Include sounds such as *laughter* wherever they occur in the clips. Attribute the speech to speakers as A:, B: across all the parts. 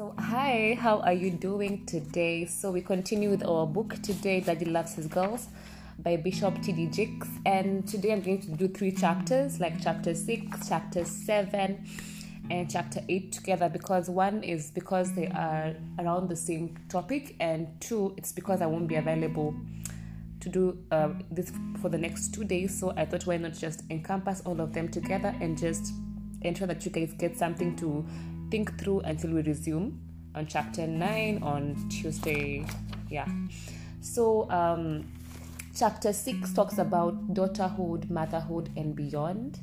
A: So, hi, how are you doing today? So, we continue with our book today, Daddy Loves His Girls by Bishop T.D. Jakes. And today I'm going to do three chapters, like chapter 6, chapter 7, and chapter 8 together because one is because they are around the same topic, and two, it's because I won't be available to do uh, this for the next two days. So, I thought why not just encompass all of them together and just ensure that you guys get something to think through until we resume on chapter 9 on Tuesday. Yeah. So, um, chapter 6 talks about daughterhood, motherhood, and beyond.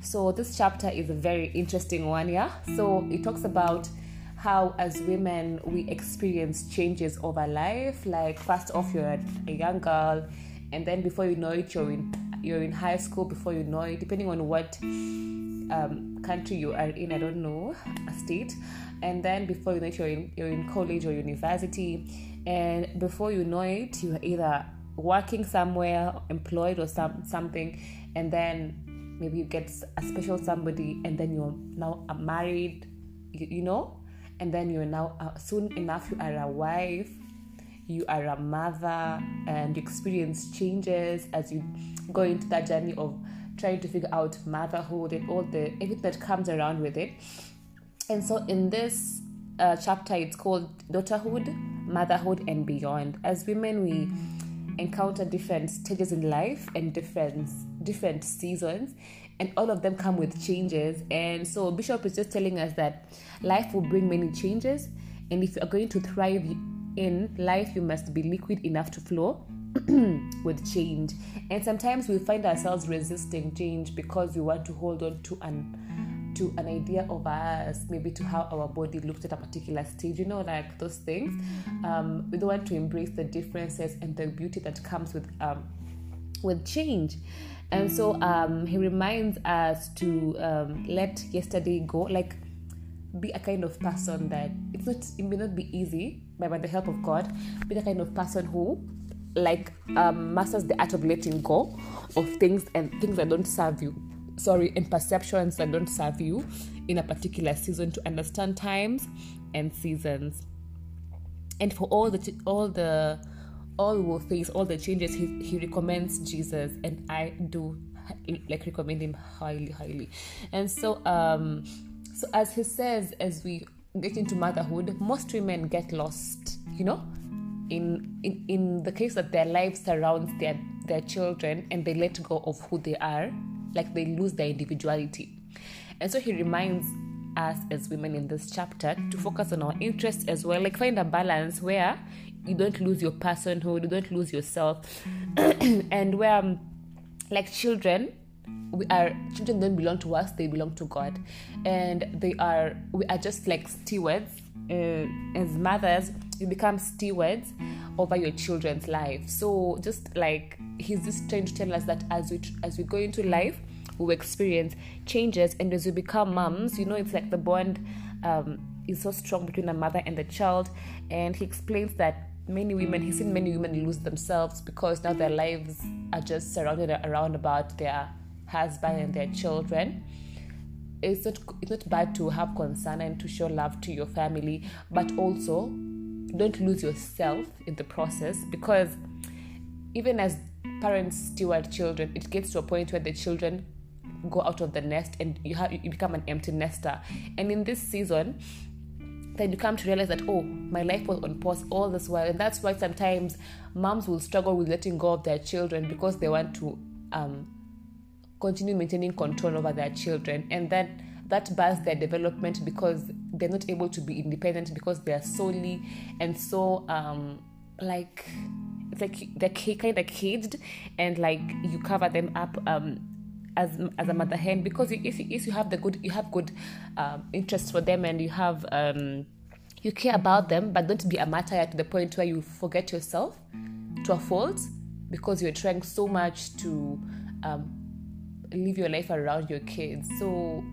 A: So, this chapter is a very interesting one. Yeah. So, it talks about how, as women, we experience changes over life. Like, first off, you're a young girl, and then before you know it, you're in you're in high school before you know it depending on what um, country you are in i don't know a state and then before you know it you're in, you're in college or university and before you know it you're either working somewhere employed or some something and then maybe you get a special somebody and then you're now married you, you know and then you're now uh, soon enough you are a wife you are a mother and you experience changes as you go into that journey of trying to figure out motherhood and all the everything that comes around with it. And so in this uh, chapter, it's called Daughterhood, Motherhood, and Beyond. As women, we encounter different stages in life and different different seasons and all of them come with changes and so bishop is just telling us that life will bring many changes and if you are going to thrive in life you must be liquid enough to flow *clears throat* with change. And sometimes we find ourselves resisting change because we want to hold on to an to an idea of us maybe to how our body looked at a particular stage. You know like those things. Um, we don't want to embrace the differences and the beauty that comes with um, with change. And so um, he reminds us to um, let yesterday go. Like be a kind of person that it's not it may not be easy but by the help of god be the kind of person who like um, masters the art of letting go of things and things that don't serve you. Sorry and perceptions that don't serve you in a particular season to understand times and seasons. And for all the all the all will face all the changes he, he recommends jesus and i do like recommend him highly highly. And so um so as he says as we get into motherhood most women get lost you know in, in in the case that their life surrounds their their children and they let go of who they are like they lose their individuality. And so he reminds us as women in this chapter to focus on our interests as well like find a balance where you don't lose your personhood you don't lose yourself. *clears throat* And where um, like children we are children don't belong to us they belong to god. And they are we are just like stewards uh, as mothers you become stewards over your children's life. So just like he's just trying to tell us that as we as we go into life we experience changes. And as we become moms you know it's like the bond um, is so strong between a mother and the child. And he explains that many women he's seen many women lose themselves because now their lives are just surrounded around about their husband and their children. It's not it's not bad to have concern and to show love to your family but also don't lose yourself in the process because even as parents steward children it gets to a point where the children go out of the nest and you have you become an empty nester. And in this season then you come to realize that oh my life was on pause all this while. And that's why sometimes moms will struggle with letting go of their children because they want to um, continue maintaining control over their children. And then that bars their development because they're not able to be independent because they are solely and so um like it's like they're kind of caged and like you cover them up um as as a mother hen because if if you have the good you have good um, interest for them and you have um you care about them but don't be a martyr to the point where you forget yourself to a fault because you're trying so much to um, live your life around your kids. So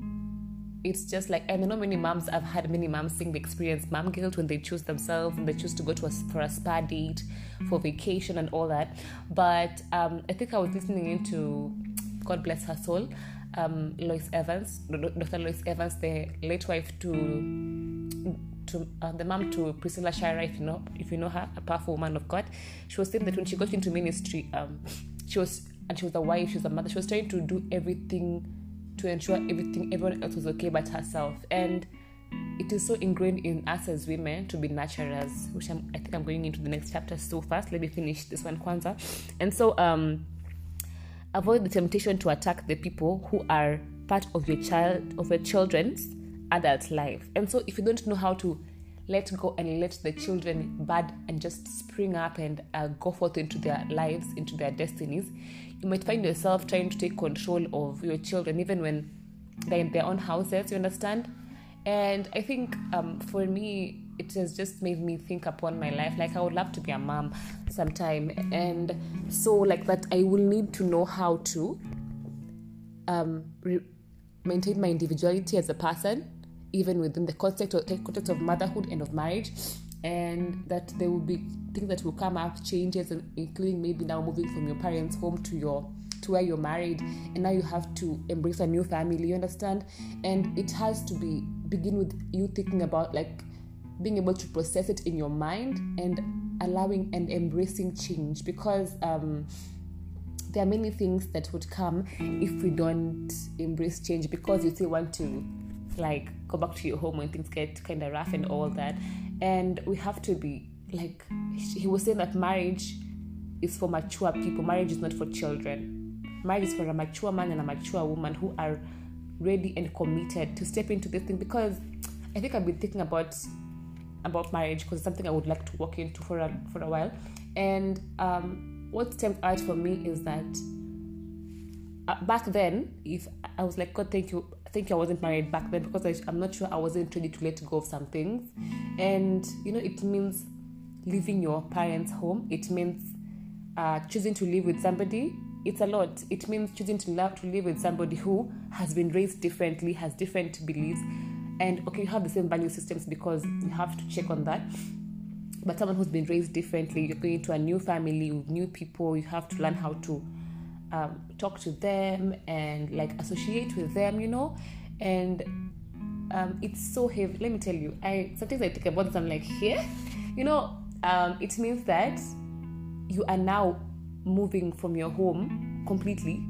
A: it's just like and I know many moms I've had many moms saying the experience mom guilt when they choose themselves and they choose to go to a, for a spa date for vacation and all that but um, I think I was listening into God bless her soul um, Lois Evans Dr. Lois Evans the late wife to to uh, the mom to Priscilla Shirer, if you know if you know her, a powerful woman of God. She was saying that when she got into ministry, um, she was and she was a wife, she was a mother. She was trying to do everything to ensure everything everyone else was okay but herself. And it is so ingrained in us as women to be nurturers, which I'm, I think I'm going into the next chapter so fast. Let me finish this one, Kwanzaa. And so, um, avoid the temptation to attack the people who are part of your child of your children's adult life. And so, if you don't know how to let go and let the children bud and just spring up and uh, go forth into their lives, into their destinies, you might find yourself trying to take control of your children, even when they're in their own houses. You understand? And I think um, for me, it has just made me think upon my life. Like I would love to be a mom sometime, and so like that, I will need to know how to um, re- maintain my individuality as a person, even within the context of, context of motherhood and of marriage, and that there will be things that will come up, changes, including maybe now moving from your parents' home to your to where you're married and now you have to embrace a new family you understand? And it has to be begin with you thinking about like being able to process it in your mind and allowing and embracing change because um, there are many things that would come if we don't embrace change because you still want to like go back to your home when things get kind of rough and all that. And we have to be like he was saying that marriage is for mature people. Marriage is not for children. Marriage is for a mature man and a mature woman who are ready and committed to step into this thing. Because I think I've been thinking about about marriage because it's something I would like to walk into for a for a while. And um, what stems out for me is that uh, back then, if I was like, God, thank you, thank you, I wasn't married back then because I, I'm not sure I wasn't ready to let go of some things. And you know, it means leaving your parents' home. It means uh, choosing to live with somebody it's a lot. It means choosing to love to live with somebody who has been raised differently, has different beliefs, and okay, you have the same value systems because you have to check on that. But someone who's been raised differently, you're going to a new family with new people, you have to learn how to um, talk to them and like associate with them, you know, and um, it's so heavy. Let me tell you, I sometimes I think about this. I'm like, here, you know, um, it means that you are now moving from your home completely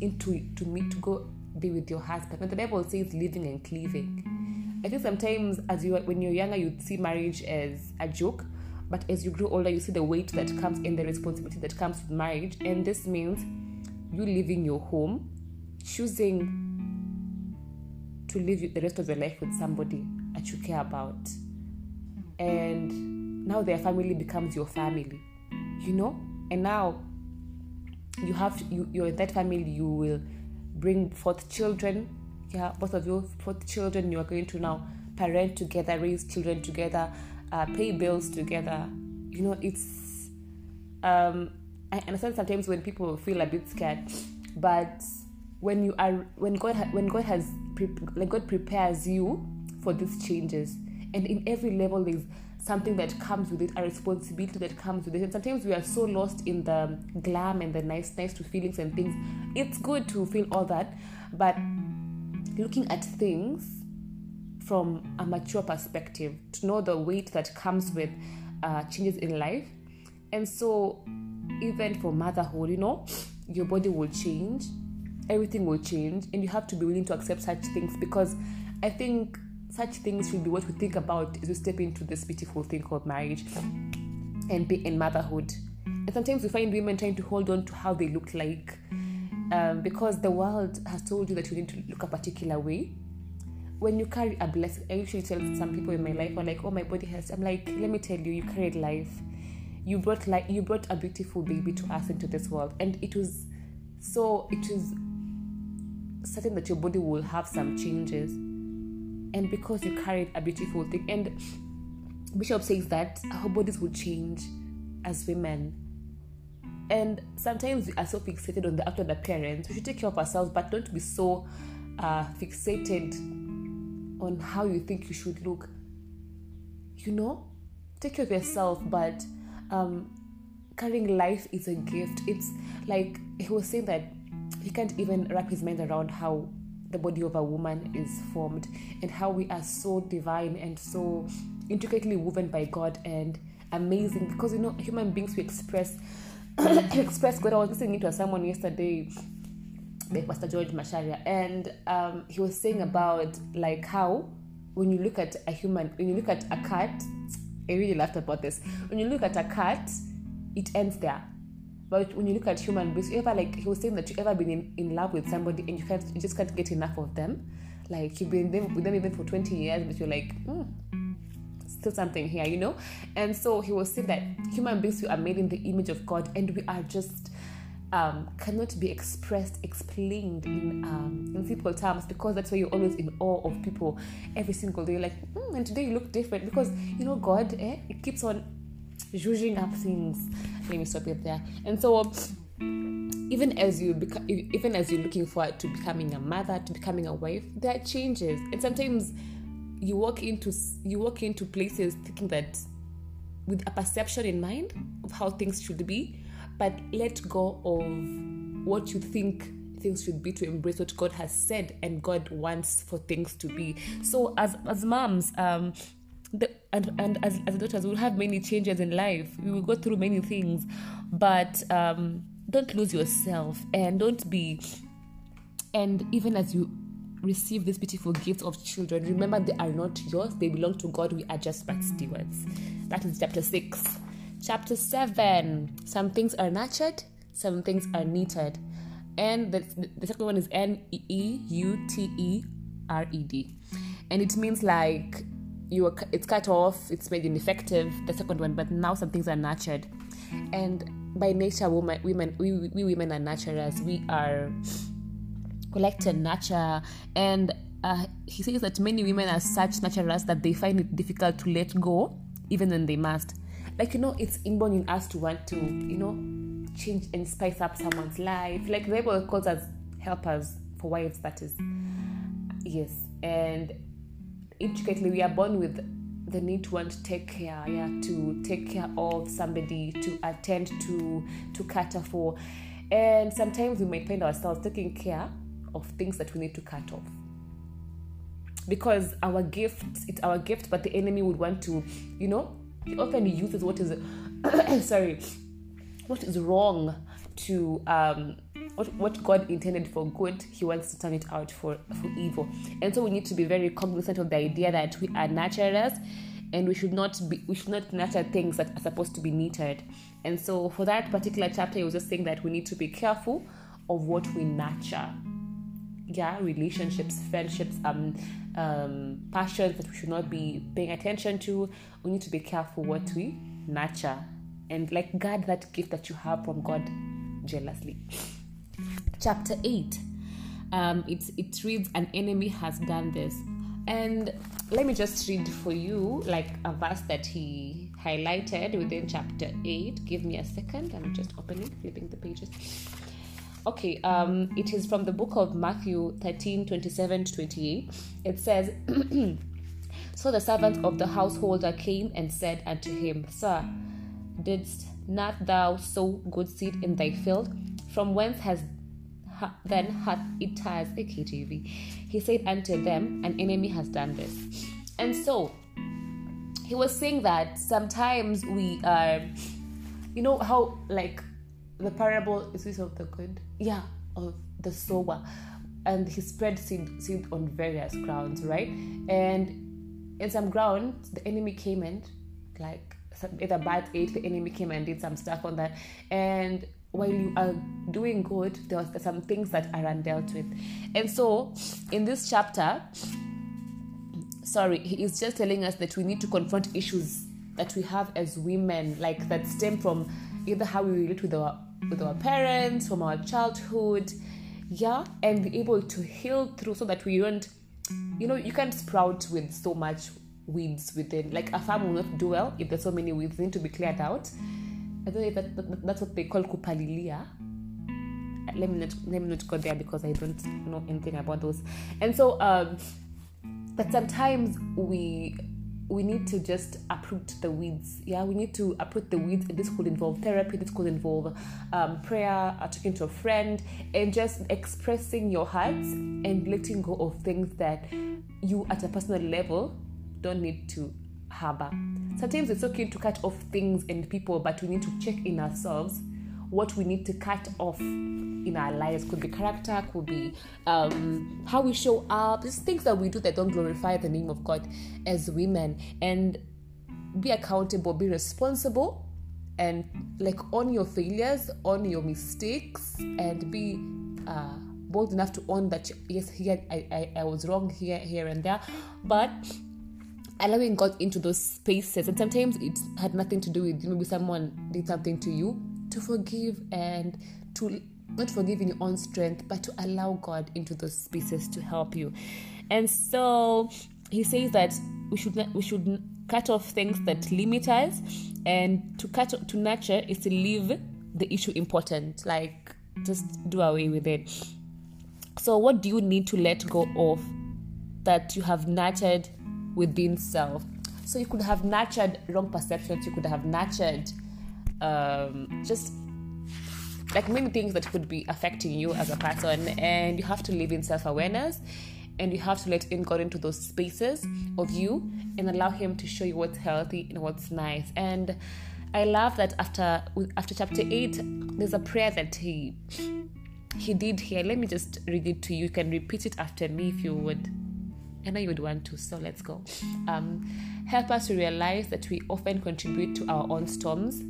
A: into to meet to go be with your husband. When the Bible says living and cleaving, I think sometimes as you when you're younger you see marriage as a joke, but as you grow older you see the weight that comes and the responsibility that comes with marriage, and this means you leaving your home, choosing to live the rest of your life with somebody that you care about, and now their family becomes your family, you know, and now you have you you're in that family you will bring forth children. Yeah both of you forth children you are going to now parent together raise children together uh, pay bills together. You know it's um i understand sometimes when people feel a bit scared but when you are when god ha- when god has like god prepares you for these changes and in every level there's something that comes with it, a responsibility that comes with it. And sometimes we are so lost in the glam and the nice, nice to feelings and things. It's good to feel all that, but looking at things from a mature perspective, to know the weight that comes with uh, changes in life. And so, even for motherhood, you know, *sniffs* your body will change, everything will change, and you have to be willing to accept such things because I think such things should be what we think about as we step into this beautiful thing called marriage and be in motherhood. And sometimes we find women trying to hold on to how they look like um, because the world has told you that you need to look a particular way. When you carry a blessing, I usually tell some people in my life, are like, "Oh, my body has." I'm like, "Let me tell you, you carried life. You brought like you brought a beautiful baby to us into this world, and it was so it was certain that your body will have some changes and because you carried a beautiful thing. And Bishop says that our bodies will change as women. And sometimes we are so fixated on the outward appearance. We should take care of ourselves, but don't be so uh, fixated on how you think you should look. You know, take care of yourself, but um, carrying life is a gift. It's like he was saying that he can't even wrap his mind around how the body of a woman is formed and how we are so divine and so intricately woven by God and amazing because you know human beings we express *coughs* express God. I was listening to someone yesterday, like Pastor George Masharia, and um, he was saying about like how when you look at a human, when you look at a cat, I really laughed about this. When you look at a cat, it ends there. But when you look at human beings, you ever like he was saying that you ever been in, in love with somebody and you can't you just can't get enough of them. Like you've been with them even for 20 years, but you're like, mm, still something here, you know? And so he was saying that human beings we are made in the image of God and we are just um, cannot be expressed, explained in um, in simple terms because that's why you're always in awe of people every single day. Like, mm, and today you look different because you know God, eh, it keeps on zhuzhing up things. Let me stop it there. And so, even as you become, even as you're looking forward to becoming a mother, to becoming a wife, there are changes, and sometimes you walk into you walk into places thinking that with a perception in mind of how things should be but let go of what you think things should be to embrace what God has said and God wants for things to be. So as as moms, um, the, and, and as, as daughters, we'll have many changes in life. We will go through many things, but um, don't lose yourself and don't be. And even as you receive this beautiful gift of children, remember they are not yours, they belong to God. We are just but stewards. That is chapter 6. Chapter 7 Some things are nurtured, some things are needed. And the, the second one is N E U T E R E D. And it means like you are, it's cut off, it's made ineffective, the second one, but now some things are nurtured. And by nature, women, women we, we women are nurturers. We are collected nurture. And uh, he says that many women are such nurturers that they find it difficult to let go, even when they must like you know it's inborn in us to want to you know change and spice up someone's life. Like the bible calls us helpers for wives that is. Yes and intricately we are born with the need to want to take care yeah to take care of somebody to attend to to cater for. And sometimes we might find ourselves taking care of things that we need to cut off. Because our gift it's our gift but the enemy would want to you know he often uses what is *coughs* sorry what is wrong to um what, what God intended for good, He wants to turn it out for, for evil. And so we need to be very cognizant of the idea that we are nurturers and we should not be we should not nurture things that are supposed to be nurtured. And so for that particular chapter, he was just saying that we need to be careful of what we nurture. Yeah, relationships, friendships, um, um, passions that we should not be paying attention to. We need to be careful what we nurture and like guard that gift that you have from God jealously. Chapter 8. Um, it, it reads, An enemy has done this. And let me just read for you like a verse that he highlighted within chapter 8. Give me a second. I'm just opening, flipping the pages. Okay, um, it is from the book of Matthew 13 27 to 28. It says, *clears throat* So the servant of the householder came and said unto him, Sir, didst not thou sow good seed in thy field? From whence has then hath it has a KJV? He said unto them, An enemy has done this. And so he was saying that sometimes we are, you know, how like the parable is this of the good? Yeah, of the sower. And he spread seed, seed on various grounds, right? And in some ground, the enemy came and like either bad ate, the enemy came and did some stuff on that. And while you are doing good, there was some things that are undealt with. And so in this chapter, sorry, he is just telling us that we need to confront issues that we have as women, like that stem from either how we relate with our with our parents, from our childhood, yeah, and be able to heal through so that we don't, you know, you can't sprout with so much weeds within. Like a farm will not do well if there's so many weeds, need to be cleared out. I don't know if that, that, that's what they call kupalilia. Let me not let me not go there because I don't know anything about those. And so um but sometimes we we need to just uproot the weeds. Yeah, we need to uproot the weeds. This could involve therapy. This could involve um, prayer, uh, talking to a friend, and just expressing your heart and letting go of things that you, at a personal level, don't need to harbor. Sometimes it's okay to cut off things and people, but we need to check in ourselves what we need to cut off in our lives. Could be character, could be um, how we show up. Just things that we do that don't glorify the name of God as women. And be accountable, be responsible, and like own your failures, own your mistakes, and be uh, bold enough to own that yes, here I, I, I was wrong here, here and there, but allowing God into those spaces. And sometimes it had nothing to do with maybe someone did something to you to forgive and to not forgive in your own strength, but to allow God into those spaces to help you. And so he says that we should not, we should cut off things that limit us, and to cut to nurture is to leave the issue important. Like just do away with it. So, what do you need to let go of that you have nurtured within self? So, you could have nurtured wrong perceptions, you could have nurtured um, just like many things that could be affecting you as a person, and you have to live in self awareness and you have to let in God into those spaces of you and allow Him to show you what's healthy and what's nice. And I love that after after chapter eight, there's a prayer that he he did here. Let me just read it to you. You can repeat it after me if you would. I know you would want to, so let's go. Um, help us to realize that we often contribute to our own storms.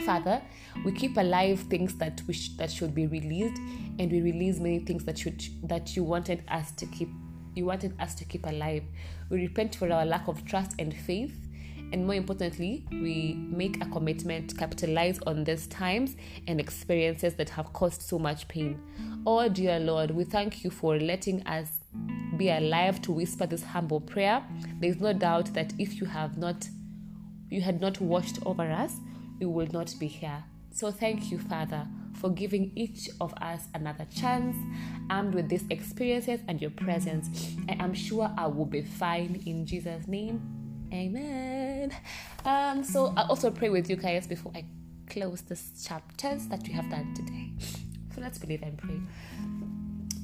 A: Father, we keep alive things that we sh- that should be released, and we release many things that should that you wanted us to keep. You wanted us to keep alive. We repent for our lack of trust and faith and more importantly, we make a commitment to capitalize on these times and experiences that have caused so much pain. Oh, dear Lord, we thank you for letting us be alive to whisper this humble prayer. There is no doubt that if you have not, you had not watched over us, we will not be here. So thank you, Father, for giving each of us another chance. Armed with these experiences and your presence, I am sure I will be fine in Jesus' name. Amen. Um, so I also pray with you guys before I close this chapters that we have done today. So let's believe and pray.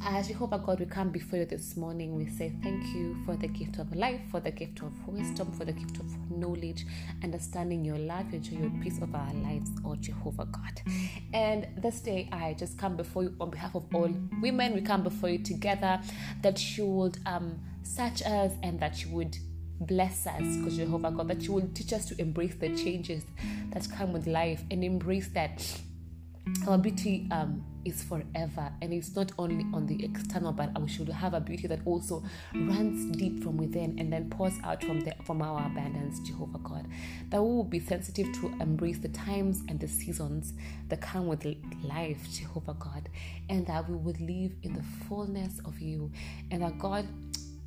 A: As Jehovah God, we come before you this morning. We say thank you for the gift of life, for the gift of wisdom, for the gift of knowledge, understanding your life, and your peace of our lives, oh Jehovah God. And this day, I just come before you on behalf of all women. We come before you together that you would um, search us and that you would bless us because Jehovah God that you will teach us to embrace the changes that come with life and embrace that our beauty um, is forever and it's not only on the external but we should have a beauty that also runs deep from within and then pours out from the from our abundance jehovah god. That we will be sensitive to embrace the times and the seasons that come with life jehovah god and that we would live in the fullness of you. And that god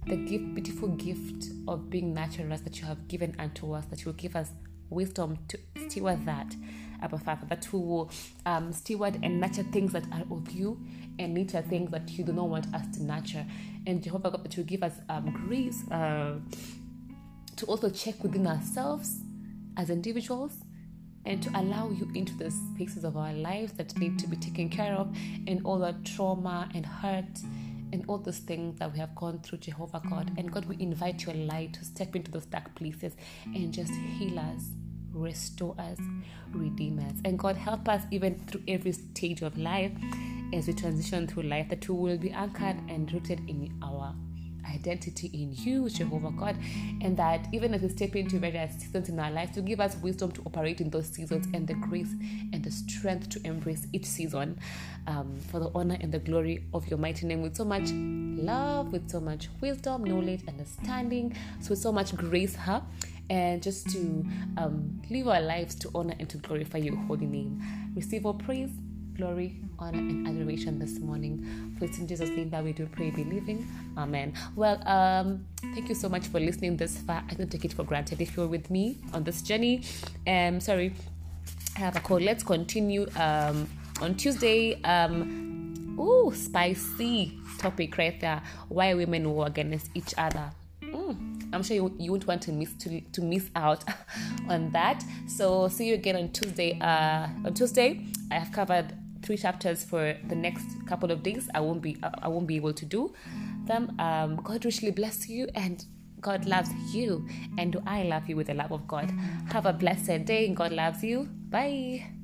A: the gift, beautiful gift of being naturalist that you have given unto us, that you will give us wisdom to steward that, Abba Father, that we will um, steward and nurture things that are of you and nurture things that you do not want us to nurture. And Jehovah God, that you give us um, grace uh, to also check within ourselves as individuals and to allow you into the spaces of our lives that need to be taken care of and all the trauma and hurt and all those things that we have gone through, Jehovah God. And God, we invite your light to step into those dark places and just heal us, restore us, redeem us. And God, help us even through every stage of life as we transition through life, that we will be anchored and rooted in our identity in you, Jehovah God, and that even as we step into various seasons in our lives, to give us wisdom to operate in those seasons and the grace and the strength to embrace each season um, for the honor and the glory of your mighty name with so much love, with so much wisdom, knowledge, understanding, so with so much grace, huh? And just to um, live our lives to honor and to glorify your holy name. Receive our praise glory, honor, and adoration this morning. For it's in Jesus' name that we do pray, believing. Amen. Well, um, thank you so much for listening this far. I don't take it for granted if you're with me on this journey. Um, sorry, I have a call. Let's continue um, on Tuesday. Um, oh, spicy topic right there. Why women war against each other. Mm, I'm sure you, you wouldn't want to miss to, to miss out *laughs* on that. So see you again on Tuesday. Uh, on Tuesday, I have covered three chapters for the next couple of days. I won't be I won't be able to do them. Um, God richly bless you and God loves you, and do I love you with the love of God? Have a blessed day. God loves you. Bye.